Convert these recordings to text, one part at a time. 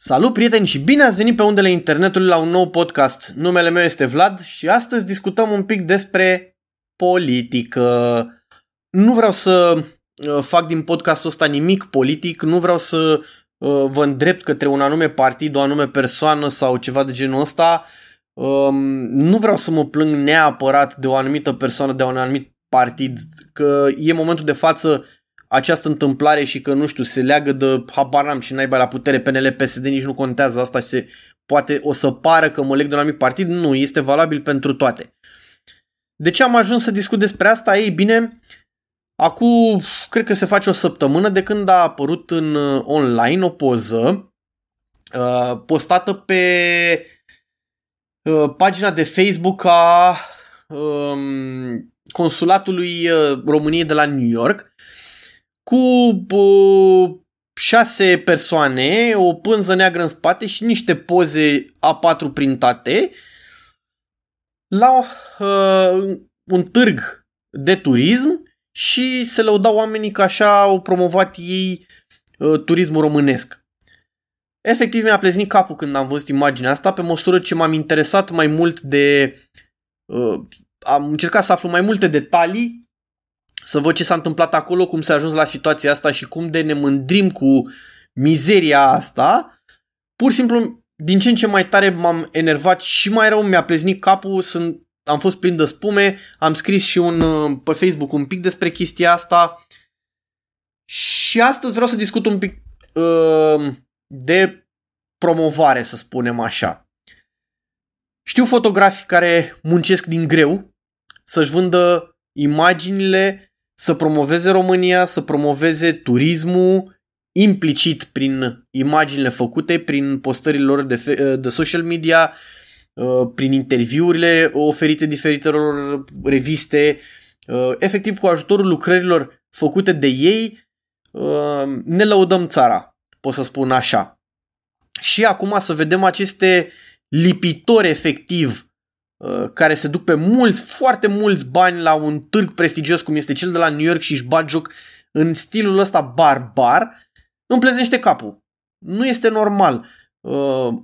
Salut prieteni și bine ați venit pe undele internetului la un nou podcast. Numele meu este Vlad și astăzi discutăm un pic despre politică. Nu vreau să uh, fac din podcastul ăsta nimic politic, nu vreau să uh, vă îndrept către un anume partid, o anume persoană sau ceva de genul ăsta. Um, nu vreau să mă plâng neapărat de o anumită persoană, de un anumit partid, că e momentul de față această întâmplare și că, nu știu, se leagă de habar n-am și naiba la putere PNL, PSD, nici nu contează asta și se poate o să pară că mă leg de un anumit partid, nu, este valabil pentru toate. De ce am ajuns să discut despre asta? Ei bine, acum cred că se face o săptămână de când a apărut în uh, online o poză uh, postată pe uh, pagina de Facebook a um, consulatului uh, României de la New York cu uh, șase persoane, o pânză neagră în spate și niște poze A4 printate la uh, un târg de turism și se lăudau oamenii că așa au promovat ei uh, turismul românesc. Efectiv mi-a pleznit capul când am văzut imaginea asta pe măsură ce m-am interesat mai mult de... Uh, am încercat să aflu mai multe detalii să văd ce s-a întâmplat acolo, cum s-a ajuns la situația asta și cum de ne mândrim cu mizeria asta, pur și simplu, din ce în ce mai tare m-am enervat și mai rău mi-a pleznit capul, sunt, am fost plin de spume, am scris și un, uh, pe Facebook un pic despre chestia asta și astăzi vreau să discut un pic uh, de promovare, să spunem așa. Știu fotografi care muncesc din greu să-și vândă imaginile să promoveze România, să promoveze turismul implicit prin imaginile făcute, prin postările lor de, de social media, uh, prin interviurile oferite diferitelor reviste, uh, efectiv cu ajutorul lucrărilor făcute de ei, uh, ne lăudăm țara, pot să spun așa. Și acum să vedem aceste lipitori efectiv Uh, care se duc pe mulți, foarte mulți bani la un târg prestigios cum este cel de la New York și își bat joc în stilul ăsta barbar, îmi pleznește capul. Nu este normal. Uh,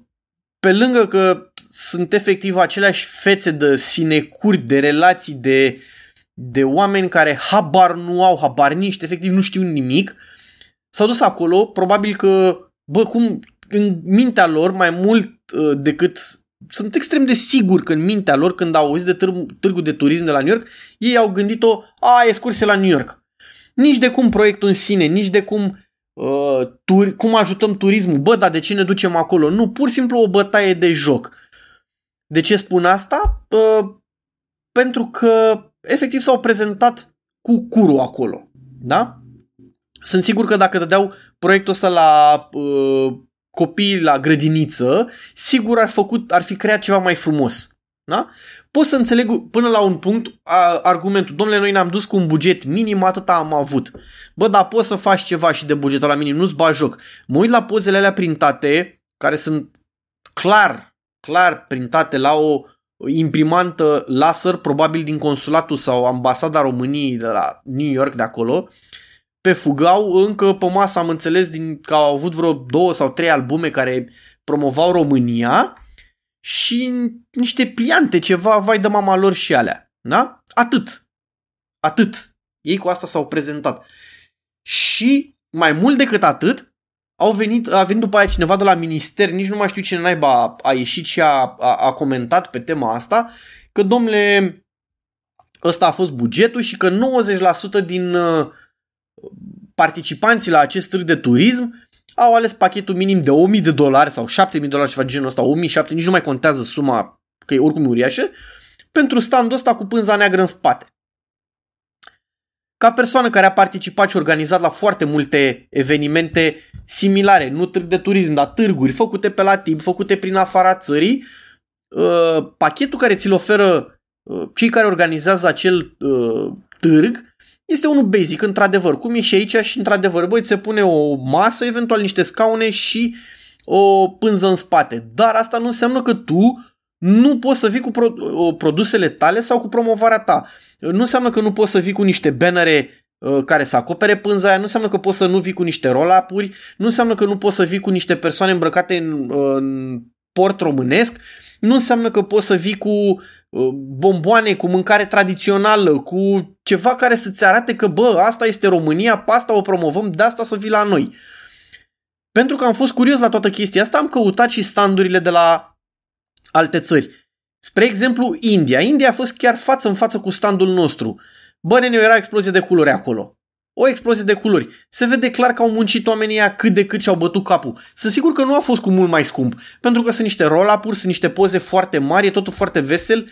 pe lângă că sunt efectiv aceleași fețe de sinecuri, de relații, de, de oameni care habar nu au, habar nici, efectiv nu știu nimic, s-au dus acolo, probabil că, bă, cum în mintea lor, mai mult uh, decât sunt extrem de sigur că în mintea lor, când au auzit de târg, târgul de turism de la New York, ei au gândit-o, a, excursie la New York. Nici de cum proiectul în sine, nici de cum, uh, tur, cum ajutăm turismul, bă, dar de ce ne ducem acolo? Nu, pur și simplu o bătaie de joc. De ce spun asta? Uh, pentru că efectiv s-au prezentat cu curul acolo. Da? Sunt sigur că dacă dădeau proiectul ăsta la uh, copii la grădiniță, sigur ar, făcut, ar fi creat ceva mai frumos. Da? Pot să înțeleg până la un punct a, argumentul. Domnule, noi ne-am dus cu un buget minim, atâta am avut. Bă, dar poți să faci ceva și de bugetul la minim, nu-ți bagi joc. Mă uit la pozele alea printate, care sunt clar, clar printate la o imprimantă laser, probabil din consulatul sau ambasada României de la New York de acolo, pe fugau, încă pe masă am înțeles din, că au avut vreo două sau trei albume care promovau România și niște pliante, ceva, vai de mama lor și alea. Da? Atât. Atât. Ei cu asta s-au prezentat. Și mai mult decât atât, au venit, a venit după aia cineva de la minister, nici nu mai știu cine naiba a, a ieșit și a, a, a comentat pe tema asta, că domnule, ăsta a fost bugetul și că 90% din uh, participanții la acest târg de turism au ales pachetul minim de 1000 de dolari sau 7000 de dolari, ceva de genul ăsta, 1000, 7000, nici nu mai contează suma, că e oricum uriașă, pentru standul ăsta cu pânza neagră în spate. Ca persoană care a participat și organizat la foarte multe evenimente similare, nu târg de turism, dar târguri făcute pe la timp, făcute prin afara țării, uh, pachetul care ți-l oferă uh, cei care organizează acel uh, târg este unul basic, într-adevăr. Cum e și aici și într-adevăr, băi, se pune o masă, eventual niște scaune și o pânză în spate. Dar asta nu înseamnă că tu nu poți să vii cu pro- produsele tale sau cu promovarea ta. Nu înseamnă că nu poți să vii cu niște bannere uh, care să acopere pânza aia, nu înseamnă că poți să nu vii cu niște roll nu înseamnă că nu poți să vii cu niște persoane îmbrăcate în, în port românesc, nu înseamnă că poți să vii cu uh, bomboane, cu mâncare tradițională, cu ceva care să-ți arate că, bă, asta este România, pe asta o promovăm, de asta să vii la noi. Pentru că am fost curios la toată chestia asta, am căutat și standurile de la alte țări. Spre exemplu, India. India a fost chiar față în față cu standul nostru. Bă, nene, era explozie de culori acolo. O explozie de culori. Se vede clar că au muncit oamenii ăia cât de cât și-au bătut capul. Sunt sigur că nu a fost cu mult mai scump, pentru că sunt niște roll-up-uri, sunt niște poze foarte mari, e totul foarte vesel,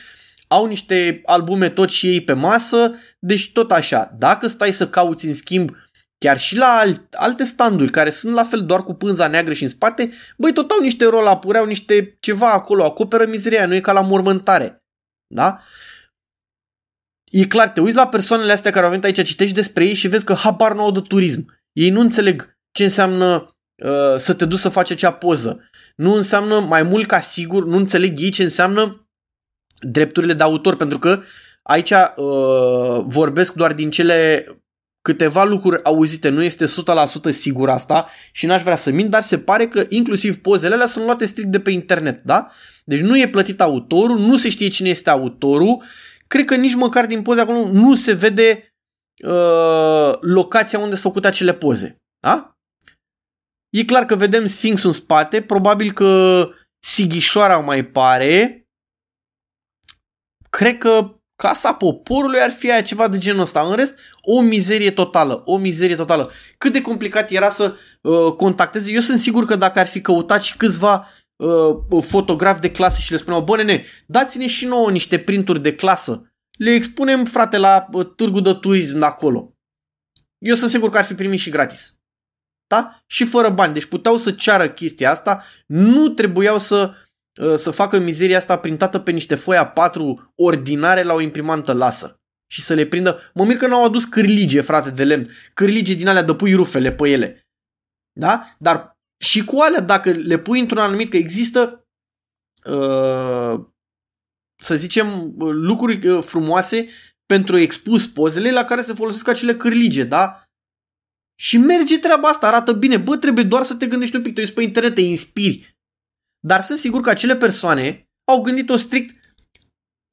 au niște albume tot și ei pe masă, deci tot așa. Dacă stai să cauți în schimb chiar și la alt, alte standuri care sunt la fel doar cu pânza neagră și în spate, băi, tot au niște roll-up-uri, au niște ceva acolo, acoperă mizeria, nu e ca la mormântare. Da? E clar, te uiți la persoanele astea care au venit aici, citești despre ei și vezi că habar nu au de turism. Ei nu înțeleg ce înseamnă uh, să te duci să faci acea poză. Nu înseamnă mai mult ca sigur, nu înțeleg ei ce înseamnă drepturile de autor, pentru că aici uh, vorbesc doar din cele câteva lucruri auzite, nu este 100% sigur asta și n-aș vrea să mint, dar se pare că inclusiv pozele alea sunt luate strict de pe internet, da? Deci nu e plătit autorul, nu se știe cine este autorul, cred că nici măcar din poze acolo nu se vede uh, locația unde s-au făcut acele poze, da? E clar că vedem Sphinx în spate, probabil că Sighișoara mai pare, cred că Casa Poporului ar fi aia ceva de genul ăsta. În rest, o mizerie totală, o mizerie totală. Cât de complicat era să uh, contacteze. Eu sunt sigur că dacă ar fi căutat și câțiva uh, fotografi de clasă și le spuneau, bă nene, dați-ne și nouă niște printuri de clasă. Le expunem, frate, la uh, târgu de turism de acolo. Eu sunt sigur că ar fi primit și gratis. Da? Și fără bani. Deci puteau să ceară chestia asta, nu trebuiau să Uh, să facă mizeria asta printată pe niște foi a 4 ordinare la o imprimantă laser și să le prindă. Mă mir că n-au adus cârlige, frate, de lemn. Cârlige din alea de pui rufele pe ele. Da? Dar și cu alea, dacă le pui într-un anumit, că există, uh, să zicem, lucruri uh, frumoase pentru expus pozele la care se folosesc acele cârlige, da? Și merge treaba asta, arată bine. Bă, trebuie doar să te gândești un pic, te uiți pe internet, te inspiri. Dar sunt sigur că acele persoane au gândit-o strict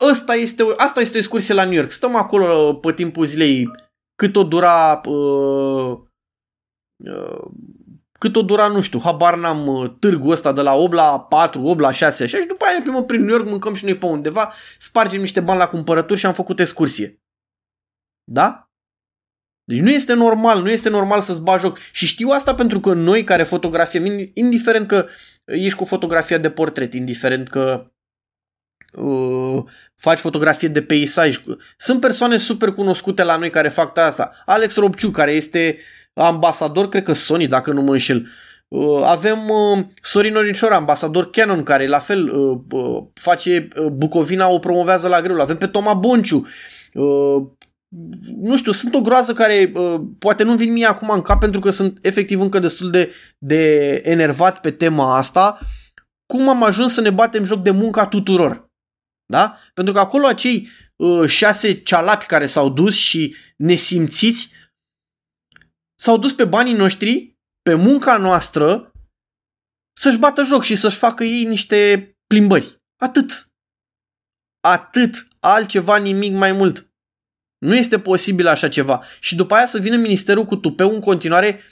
Asta este, asta este o excursie la New York. Stăm acolo pe timpul zilei cât o dura uh, uh, cât o dura, nu știu, habar n-am uh, târgul ăsta de la 8 la 4, 8 la 6, așa și după aia ne plimbăm prin New York, mâncăm și noi pe undeva, spargem niște bani la cumpărături și am făcut excursie. Da? Deci nu este normal, nu este normal să-ți bagi joc. Și știu asta pentru că noi care fotografiem, indiferent că ești cu fotografia de portret, indiferent că uh, faci fotografie de peisaj. Sunt persoane super cunoscute la noi care fac asta. Alex Robciu, care este ambasador, cred că Sony, dacă nu mă înșel. Uh, avem uh, Sorin Oricior, ambasador Canon, care la fel uh, uh, face uh, Bucovina, o promovează la greu. Avem pe Toma Bonciu. Uh, nu știu, sunt o groază care uh, poate nu vin mie acum în cap pentru că sunt efectiv încă destul de, de enervat pe tema asta. Cum am ajuns să ne batem joc de munca tuturor? Da? Pentru că acolo acei uh, șase cealapi care s-au dus și nesimțiți s-au dus pe banii noștri, pe munca noastră, să-și bată joc și să-și facă ei niște plimbări. Atât. Atât. Altceva, nimic mai mult. Nu este posibil așa ceva. Și după aia să vină ministerul cu tupeu în continuare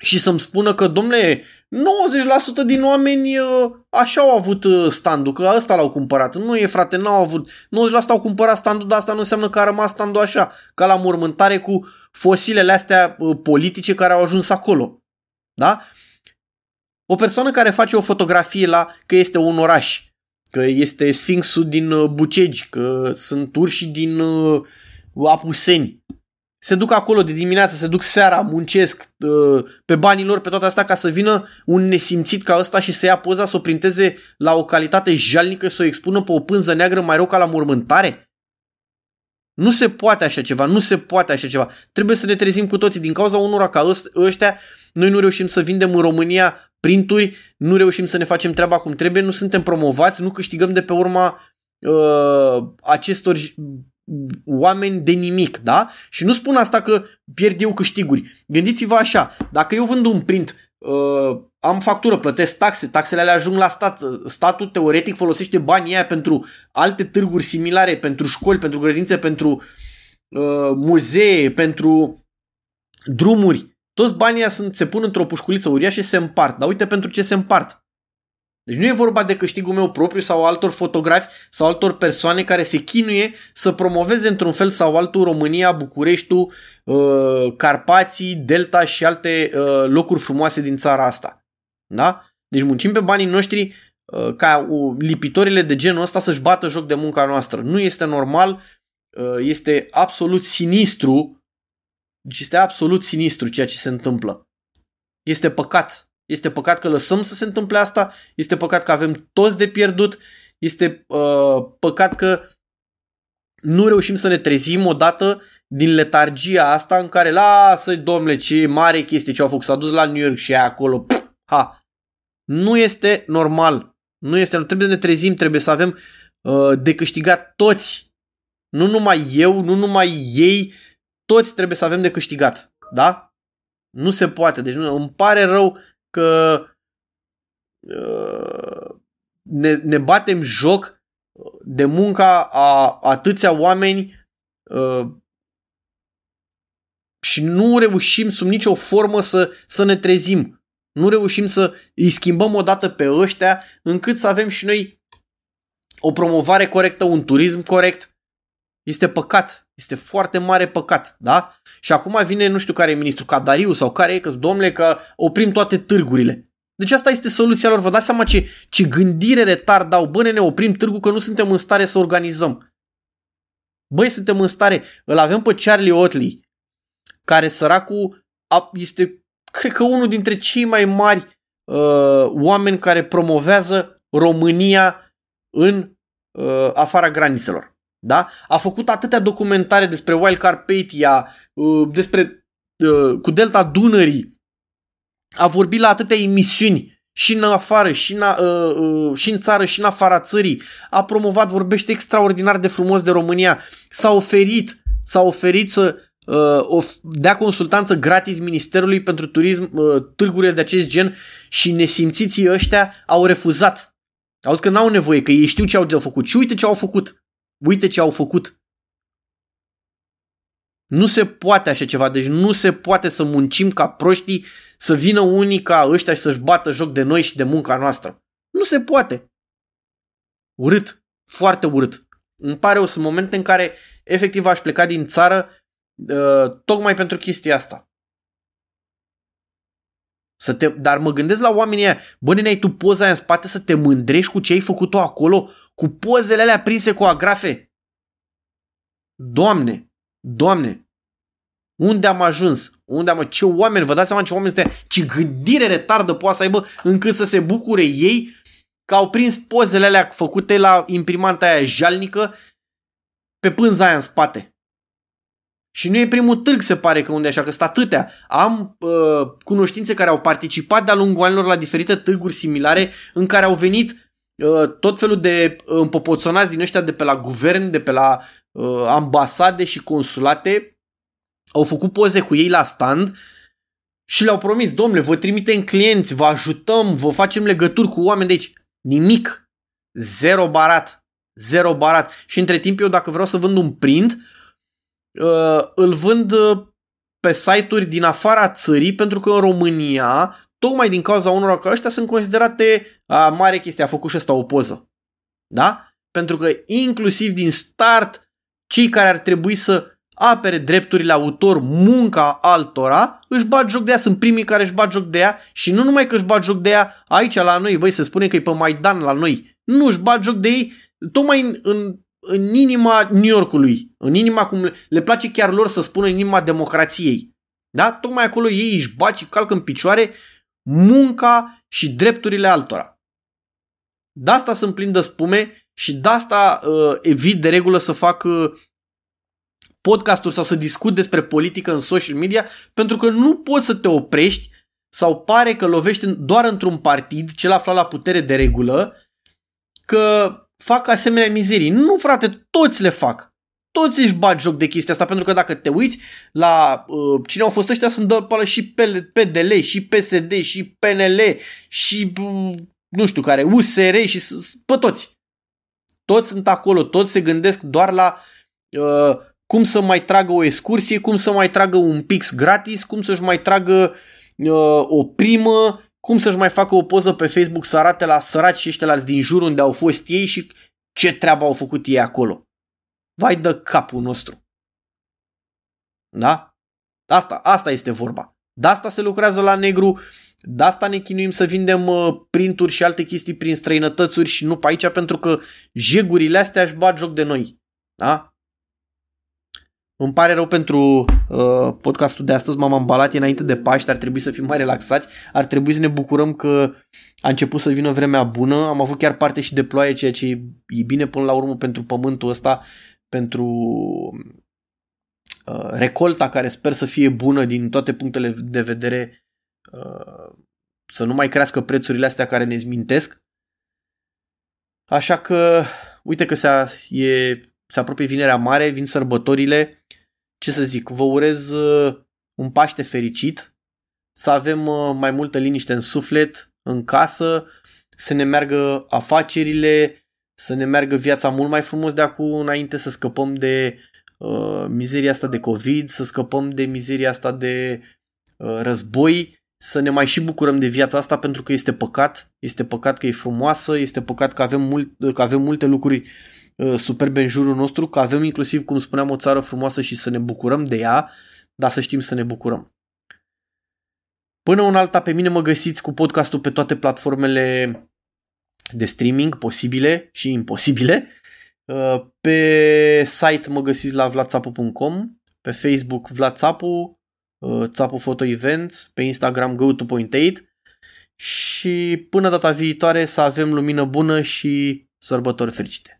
și să-mi spună că, domnule, 90% din oameni uh, așa au avut uh, standul, că ăsta l-au cumpărat. Nu e, frate, n-au avut. 90% au cumpărat standul, dar asta nu înseamnă că a rămas standul așa, ca la mormântare cu fosilele astea uh, politice care au ajuns acolo. Da? O persoană care face o fotografie la că este un oraș, că este Sfinxul din Bucegi, că sunt urși din Apuseni. Se duc acolo de dimineață, se duc seara, muncesc uh, pe banii lor, pe toate astea, ca să vină un nesimțit ca ăsta și să ia poza, să o printeze la o calitate jalnică, să o expună pe o pânză neagră mai rău ca la mormântare? Nu se poate așa ceva, nu se poate așa ceva. Trebuie să ne trezim cu toții. Din cauza unora ca ăștia, noi nu reușim să vindem în România printuri, nu reușim să ne facem treaba cum trebuie, nu suntem promovați, nu câștigăm de pe urma uh, acestor oameni de nimic, da? Și nu spun asta că pierd eu câștiguri. Gândiți-vă așa, dacă eu vând un print, uh, am factură, plătesc taxe, taxele alea ajung la stat, statul teoretic folosește banii aia pentru alte târguri similare, pentru școli, pentru grădințe, pentru uh, muzee, pentru drumuri. Toți banii aia sunt, se pun într-o pușculiță uriașă și se împart. Dar uite pentru ce se împart. Deci nu e vorba de câștigul meu propriu sau altor fotografi sau altor persoane care se chinuie să promoveze într-un fel sau altul România, Bucureștiul, uh, Carpații, Delta și alte uh, locuri frumoase din țara asta. Da? Deci muncim pe banii noștri uh, ca lipitorile de genul ăsta să-și bată joc de munca noastră. Nu este normal, este absolut sinistru, deci este absolut sinistru ceea ce se întâmplă. Este păcat este păcat că lăsăm să se întâmple asta, este păcat că avem toți de pierdut, este uh, păcat că nu reușim să ne trezim odată din letargia asta în care lasă domnule ce mare chestie ce au făcut, s-a dus la New York și e acolo, pf, ha. Nu este normal. Nu este, trebuie să ne trezim, trebuie să avem uh, de câștigat toți. Nu numai eu, nu numai ei, toți trebuie să avem de câștigat. Da? Nu se poate. Deci nu, îmi pare rău că uh, ne, ne batem joc de munca a atâția oameni uh, și nu reușim sub nicio formă să, să ne trezim. Nu reușim să îi schimbăm odată pe ăștia încât să avem și noi o promovare corectă, un turism corect. Este păcat. Este foarte mare păcat, da? Și acum vine nu știu care e ministru, Cadariu sau care e, că domnule că oprim toate târgurile. Deci asta este soluția lor. Vă dați seama ce, ce gândire retard dau. Bă, ne oprim târgul că nu suntem în stare să organizăm. Băi, suntem în stare. Îl avem pe Charlie Otley, care săracul este, cred că unul dintre cei mai mari uh, oameni care promovează România în uh, afara granițelor. Da? A făcut atâtea documentare despre Wild Carpathia, uh, despre uh, cu Delta Dunării. A vorbit la atâtea emisiuni și în afară, și în, uh, uh, și în țară, și în afara țării. A promovat, vorbește extraordinar de frumos de România. S-a oferit, s-a oferit să uh, dea consultanță gratis Ministerului pentru Turism, uh, târgurile de acest gen și nesimțiții ăștia au refuzat. Auzi că n-au nevoie, că ei știu ce au de făcut. Și uite ce au făcut. Uite ce au făcut. Nu se poate așa ceva, deci nu se poate să muncim ca proștii, să vină unii ca ăștia și să-și bată joc de noi și de munca noastră. Nu se poate. Urât, foarte urât. Îmi pare o sunt momente în care efectiv aș pleca din țară uh, tocmai pentru chestia asta. Să te, dar mă gândesc la oamenii aia, bă, ai tu poza aia în spate să te mândrești cu ce ai făcut-o acolo, cu pozele alea prinse cu agrafe. Doamne, Doamne, unde am ajuns? Unde am, ce oameni, vă dați seama ce oameni este, ce gândire retardă poate să aibă încât să se bucure ei că au prins pozele alea făcute la imprimanta aia jalnică pe pânza aia în spate. Și nu e primul târg, se pare că unde așa, că sunt atâtea. Am uh, cunoștințe care au participat de-a lungul anilor la diferite târguri similare în care au venit uh, tot felul de uh, împopoțonați din ăștia de pe la guvern, de pe la uh, ambasade și consulate. Au făcut poze cu ei la stand și le-au promis, domnule, vă trimitem clienți, vă ajutăm, vă facem legături cu oameni de aici. Nimic. Zero barat. Zero barat. Și între timp eu dacă vreau să vând un print, uh, îl vând uh, pe site-uri din afara țării, pentru că în România, tocmai din cauza unor ca ăștia, sunt considerate a, mare chestie, a făcut și ăsta o poză. Da? Pentru că inclusiv din start, cei care ar trebui să apere drepturile autor, munca altora, își bat joc de ea, sunt primii care își bat joc de ea și nu numai că își bat joc de ea aici la noi, băi, se spune că e pe Maidan la noi. Nu își bat joc de ei tocmai în, în în inima New Yorkului, în inima cum le place chiar lor să spună în inima democrației. Da? Tocmai acolo ei își bat și calcă în picioare munca și drepturile altora. De asta sunt plin de spume și de asta uh, evit de regulă să fac uh, podcasturi sau să discut despre politică în social media pentru că nu poți să te oprești sau pare că lovești doar într-un partid, cel aflat la putere de regulă, că fac asemenea mizerii. Nu, frate, toți le fac. toți își bat joc de chestia asta, pentru că dacă te uiți la uh, cine au fost ăștia, sunt dăpală și PDL, și PSD, și PNL, și uh, nu știu care, USR și pe toți. Toți sunt acolo, toți se gândesc doar la uh, cum să mai tragă o excursie, cum să mai tragă un pix gratis, cum să-și mai tragă uh, o primă, cum să-și mai facă o poză pe Facebook să arate la săraci și ăștia din jur unde au fost ei și ce treabă au făcut ei acolo. Vai de capul nostru. Da? Asta, asta este vorba. De asta se lucrează la negru, de asta ne chinuim să vindem uh, printuri și alte chestii prin străinătățuri și nu pe aici pentru că jegurile astea își bat joc de noi. Da? Îmi pare rău pentru uh, podcastul de astăzi, m-am ambalat înainte de Paște, ar trebui să fim mai relaxați, ar trebui să ne bucurăm că a început să vină vremea bună, am avut chiar parte și de ploaie, ceea ce e bine până la urmă pentru pământul ăsta, pentru uh, recolta care sper să fie bună din toate punctele de vedere, uh, să nu mai crească prețurile astea care ne zmintesc. Așa că, uite că se, e, se apropie vinerea mare, vin sărbătorile, ce să zic, vă urez uh, un Paște fericit, să avem uh, mai multă liniște în suflet, în casă, să ne meargă afacerile, să ne meargă viața mult mai frumos de acum înainte, să scăpăm de uh, mizeria asta de COVID, să scăpăm de mizeria asta de uh, război, să ne mai și bucurăm de viața asta pentru că este păcat, este păcat că e frumoasă, este păcat că avem, mult, că avem multe lucruri Uh, superbe în jurul nostru, că avem inclusiv, cum spuneam, o țară frumoasă și să ne bucurăm de ea, dar să știm să ne bucurăm. Până un alta, pe mine mă găsiți cu podcastul pe toate platformele de streaming posibile și imposibile. Uh, pe site mă găsiți la vlatsapu.com, pe Facebook Vlatsapu, uh, Țapu Photo Events, pe Instagram go to point 8 și până data viitoare să avem lumină bună și sărbători fericite.